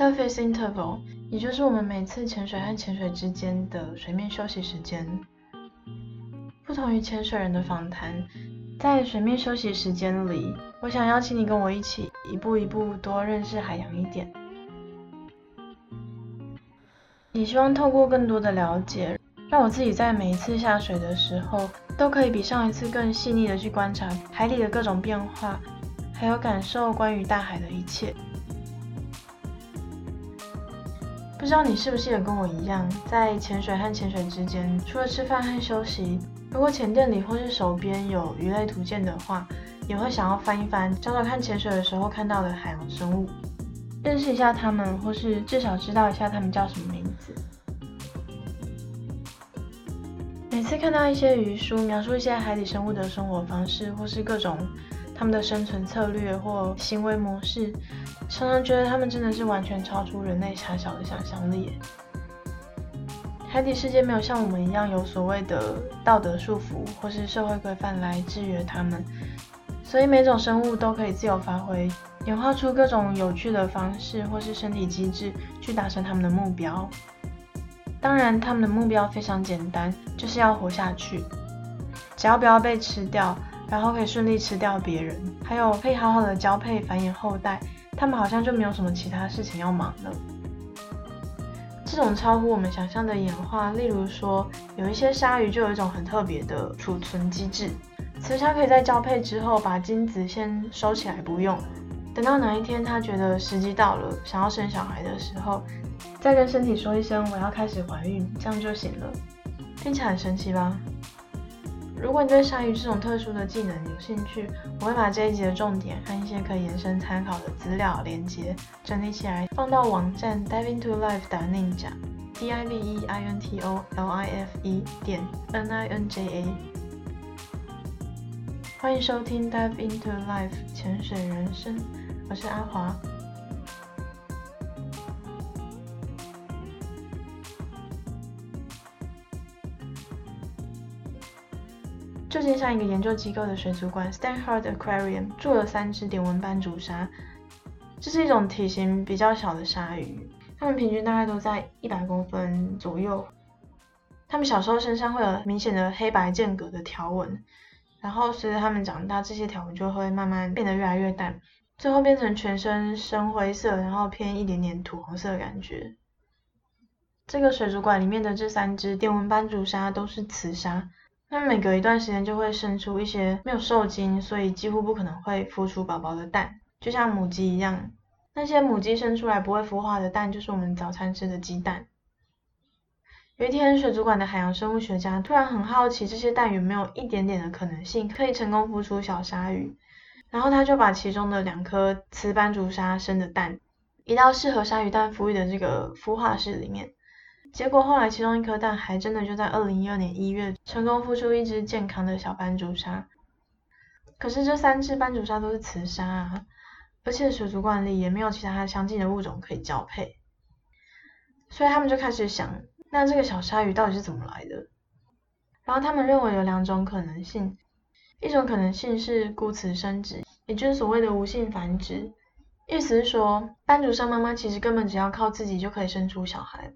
surface interval，也就是我们每次潜水和潜水之间的水面休息时间。不同于潜水人的访谈，在水面休息时间里，我想邀请你跟我一起一步一步多认识海洋一点。也希望透过更多的了解，让我自己在每一次下水的时候，都可以比上一次更细腻的去观察海里的各种变化，还有感受关于大海的一切。不知道你是不是也跟我一样，在潜水和潜水之间，除了吃饭和休息，如果潜店里或是手边有鱼类图鉴的话，也会想要翻一翻，找找看潜水的时候看到的海洋生物，认识一下它们，或是至少知道一下它们叫什么名字。每次看到一些鱼书描述一些海底生物的生活方式，或是各种他们的生存策略或行为模式。常常觉得他们真的是完全超出人类狭小的想象力。海底世界没有像我们一样有所谓的道德束缚或是社会规范来制约他们，所以每种生物都可以自由发挥，演化出各种有趣的方式或是身体机制去达成他们的目标。当然，他们的目标非常简单，就是要活下去，只要不要被吃掉，然后可以顺利吃掉别人，还有可以好好的交配繁衍后代。他们好像就没有什么其他事情要忙了。这种超乎我们想象的演化，例如说，有一些鲨鱼就有一种很特别的储存机制，雌鲨可以在交配之后把精子先收起来不用，等到哪一天它觉得时机到了，想要生小孩的时候，再跟身体说一声我要开始怀孕，这样就行了。听起来很神奇吧？如果你对鲨鱼这种特殊的技能有兴趣，我会把这一集的重点和一些可以延伸参考的资料连接整理起来，放到网站 diveinto.life.ninja，d i v e i n t o l i f e 点 n i n j a。欢迎收听 Dive into Life 潜水人生，我是阿华。旧金山一个研究机构的水族馆 （Stanford Aquarium 住了三只点纹斑竹鲨，这是一种体型比较小的鲨鱼，它们平均大概都在一百公分左右。它们小时候身上会有明显的黑白间隔的条纹，然后随着它们长大，这些条纹就会慢慢变得越来越淡，最后变成全身深灰色，然后偏一点点土红色的感觉。这个水族馆里面的这三只点纹斑竹鲨都是雌鲨。那每隔一段时间就会生出一些没有受精，所以几乎不可能会孵出宝宝的蛋，就像母鸡一样。那些母鸡生出来不会孵化的蛋，就是我们早餐吃的鸡蛋。有一天，水族馆的海洋生物学家突然很好奇，这些蛋有没有一点点的可能性可以成功孵出小鲨鱼，然后他就把其中的两颗雌斑竹鲨生的蛋移到适合鲨鱼蛋孵育的这个孵化室里面。结果后来，其中一颗蛋还真的就在二零一二年一月成功孵出一只健康的小斑竹鲨。可是这三只斑竹鲨都是雌鲨啊，而且水族馆里也没有其他相近的物种可以交配，所以他们就开始想，那这个小鲨鱼到底是怎么来的？然后他们认为有两种可能性，一种可能性是孤雌生殖，也就是所谓的无性繁殖，意思是说斑竹鲨妈妈其实根本只要靠自己就可以生出小孩。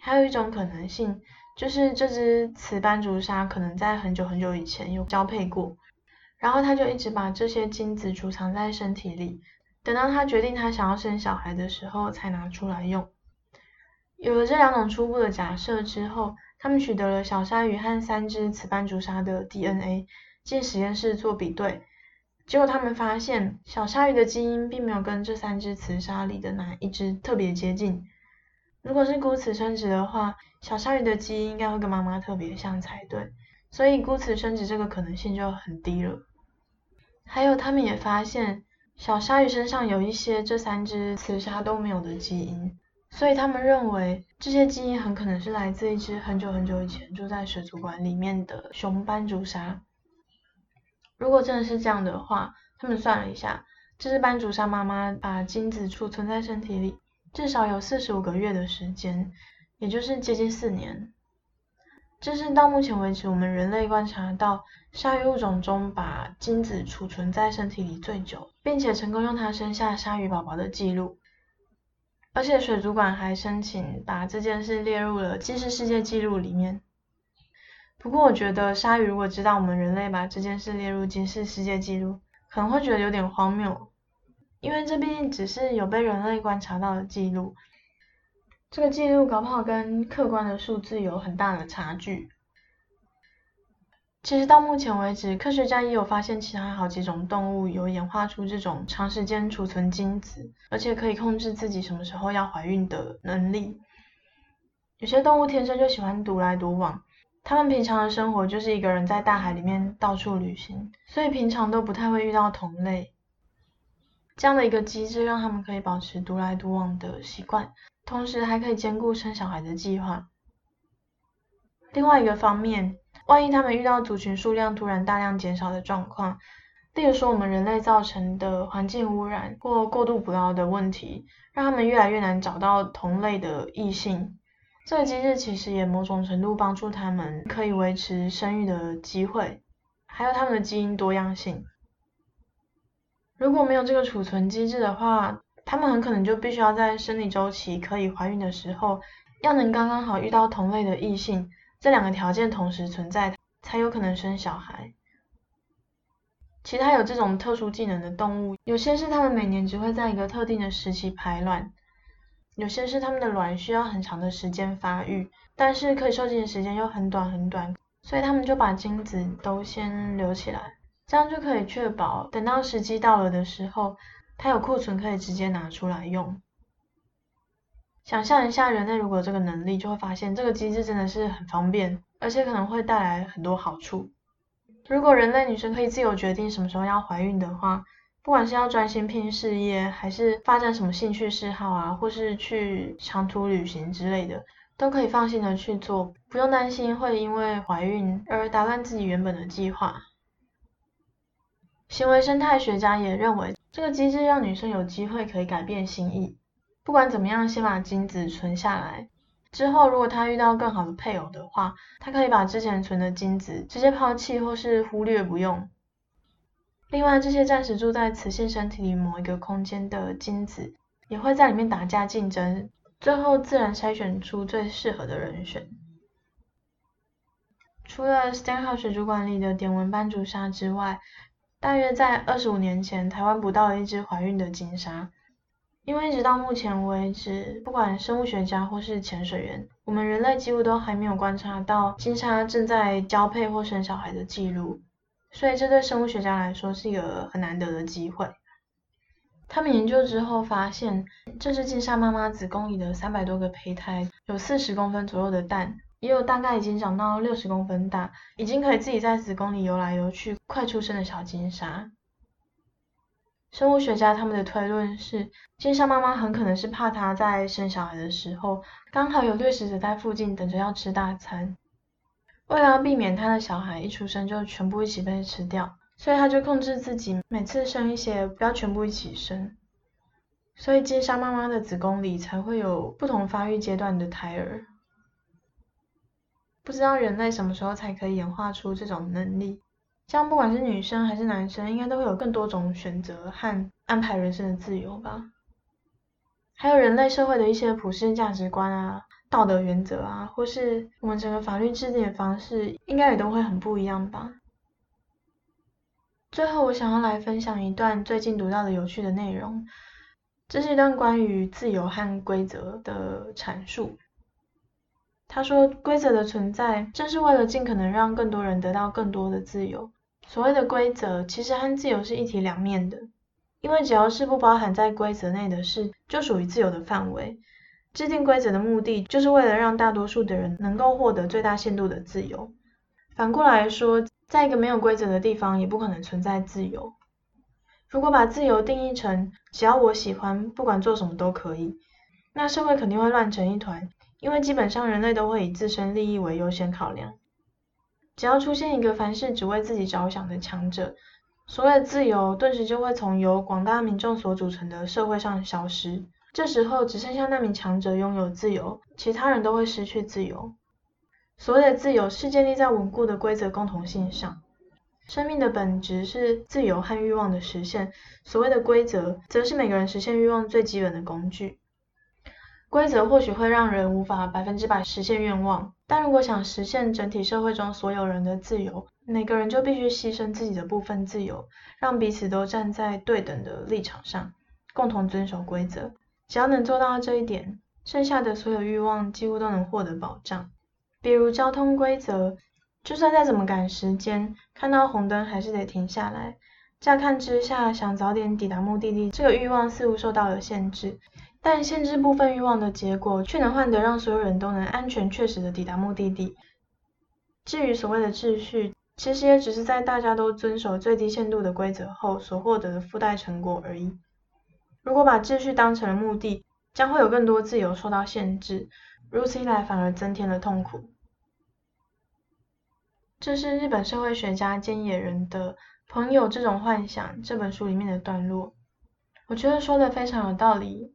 还有一种可能性，就是这只雌斑竹鲨可能在很久很久以前有交配过，然后它就一直把这些精子储藏在身体里，等到它决定它想要生小孩的时候才拿出来用。有了这两种初步的假设之后，他们取得了小鲨鱼和三只雌斑竹鲨的 DNA，进实验室做比对，结果他们发现小鲨鱼的基因并没有跟这三只雌鲨里的哪一只特别接近。如果是孤雌生殖的话，小鲨鱼的基因应该会跟妈妈特别像才对，所以孤雌生殖这个可能性就很低了。还有，他们也发现小鲨鱼身上有一些这三只雌鲨都没有的基因，所以他们认为这些基因很可能是来自一只很久很久以前住在水族馆里面的雄斑竹鲨。如果真的是这样的话，他们算了一下，这只斑竹鲨妈妈把精子储存在身体里。至少有四十五个月的时间，也就是接近四年。这是到目前为止我们人类观察到鲨鱼物种中把精子储存在身体里最久，并且成功用它生下鲨鱼宝宝的记录。而且水族馆还申请把这件事列入了吉尼世界纪录里面。不过我觉得鲨鱼如果知道我们人类把这件事列入吉尼世界纪录，可能会觉得有点荒谬，因为这毕竟只是有被人类观察到的记录，这个记录搞不好跟客观的数字有很大的差距。其实到目前为止，科学家也有发现其他好几种动物有演化出这种长时间储存精子，而且可以控制自己什么时候要怀孕的能力。有些动物天生就喜欢独来独往，它们平常的生活就是一个人在大海里面到处旅行，所以平常都不太会遇到同类。这样的一个机制让他们可以保持独来独往的习惯，同时还可以兼顾生小孩的计划。另外一个方面，万一他们遇到族群数量突然大量减少的状况，例如说我们人类造成的环境污染或过度捕捞的问题，让他们越来越难找到同类的异性，这个机制其实也某种程度帮助他们可以维持生育的机会，还有他们的基因多样性。如果没有这个储存机制的话，他们很可能就必须要在生理周期可以怀孕的时候，要能刚刚好遇到同类的异性。这两个条件同时存在，才有可能生小孩。其他有这种特殊技能的动物，有些是它们每年只会在一个特定的时期排卵，有些是它们的卵需要很长的时间发育，但是可以受精的时间又很短很短，所以它们就把精子都先留起来，这样就可以确保等到时机到了的时候，它有库存可以直接拿出来用。想象一下，人类如果有这个能力，就会发现这个机制真的是很方便，而且可能会带来很多好处。如果人类女生可以自由决定什么时候要怀孕的话，不管是要专心拼事业，还是发展什么兴趣嗜好啊，或是去长途旅行之类的，都可以放心的去做，不用担心会因为怀孕而打乱自己原本的计划。行为生态学家也认为，这个机制让女生有机会可以改变心意。不管怎么样，先把精子存下来，之后如果她遇到更好的配偶的话，她可以把之前存的精子直接抛弃或是忽略不用。另外，这些暂时住在雌性身体里某一个空间的精子，也会在里面打架竞争，最后自然筛选出最适合的人选。除了 Stanhope 水族馆里的点纹斑竹鲨之外，大约在二十五年前，台湾捕到了一只怀孕的金鲨。因为直到目前为止，不管生物学家或是潜水员，我们人类几乎都还没有观察到金鲨正在交配或生小孩的记录，所以这对生物学家来说是一个很难得的机会。他们研究之后发现，这只金鲨妈妈子宫里的三百多个胚胎，有四十公分左右的蛋，也有大概已经长到六十公分大，已经可以自己在子宫里游来游去、快出生的小金鲨。生物学家他们的推论是，金鲨妈妈很可能是怕它在生小孩的时候，刚好有掠食者在附近等着要吃大餐，为了要避免它的小孩一出生就全部一起被吃掉，所以它就控制自己每次生一些，不要全部一起生。所以金鲨妈妈的子宫里才会有不同发育阶段的胎儿。不知道人类什么时候才可以演化出这种能力？这样不管是女生还是男生，应该都会有更多种选择和安排人生的自由吧。还有人类社会的一些普世价值观啊、道德原则啊，或是我们整个法律制定的方式，应该也都会很不一样吧。最后，我想要来分享一段最近读到的有趣的内容，这是一段关于自由和规则的阐述。他说，规则的存在正是为了尽可能让更多人得到更多的自由。所谓的规则，其实和自由是一体两面的，因为只要是不包含在规则内的事，就属于自由的范围。制定规则的目的，就是为了让大多数的人能够获得最大限度的自由。反过来说，在一个没有规则的地方，也不可能存在自由。如果把自由定义成只要我喜欢，不管做什么都可以，那社会肯定会乱成一团，因为基本上人类都会以自身利益为优先考量。只要出现一个凡事只为自己着想的强者，所谓的自由顿时就会从由广大民众所组成的社会上消失。这时候只剩下那名强者拥有自由，其他人都会失去自由。所谓的自由是建立在稳固的规则共同性上。生命的本质是自由和欲望的实现，所谓的规则则是每个人实现欲望最基本的工具。规则或许会让人无法百分之百实现愿望，但如果想实现整体社会中所有人的自由，每个人就必须牺牲自己的部分自由，让彼此都站在对等的立场上，共同遵守规则。只要能做到这一点，剩下的所有欲望几乎都能获得保障。比如交通规则，就算再怎么赶时间，看到红灯还是得停下来。乍看之下，想早点抵达目的地，这个欲望似乎受到了限制。但限制部分欲望的结果，却能换得让所有人都能安全确实的抵达目的地。至于所谓的秩序，其实也只是在大家都遵守最低限度的规则后所获得的附带成果而已。如果把秩序当成了目的，将会有更多自由受到限制，如此一来反而增添了痛苦。这是日本社会学家菅野人的《朋友这种幻想》这本书里面的段落，我觉得说的非常有道理。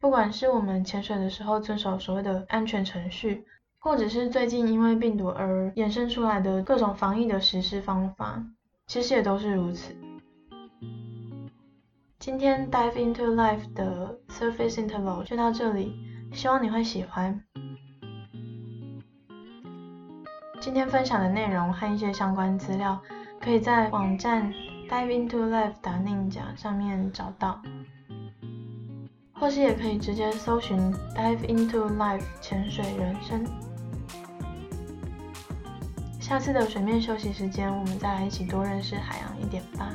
不管是我们潜水的时候遵守所谓的安全程序，或者是最近因为病毒而衍生出来的各种防疫的实施方法，其实也都是如此。今天 Dive into Life 的 Surface Interval 就到这里，希望你会喜欢。今天分享的内容和一些相关资料，可以在网站 Dive into Life 打 Ninja 上面找到，或是也可以直接搜寻 Dive into Life 潜水人生。下次的水面休息时间，我们再来一起多认识海洋一点吧。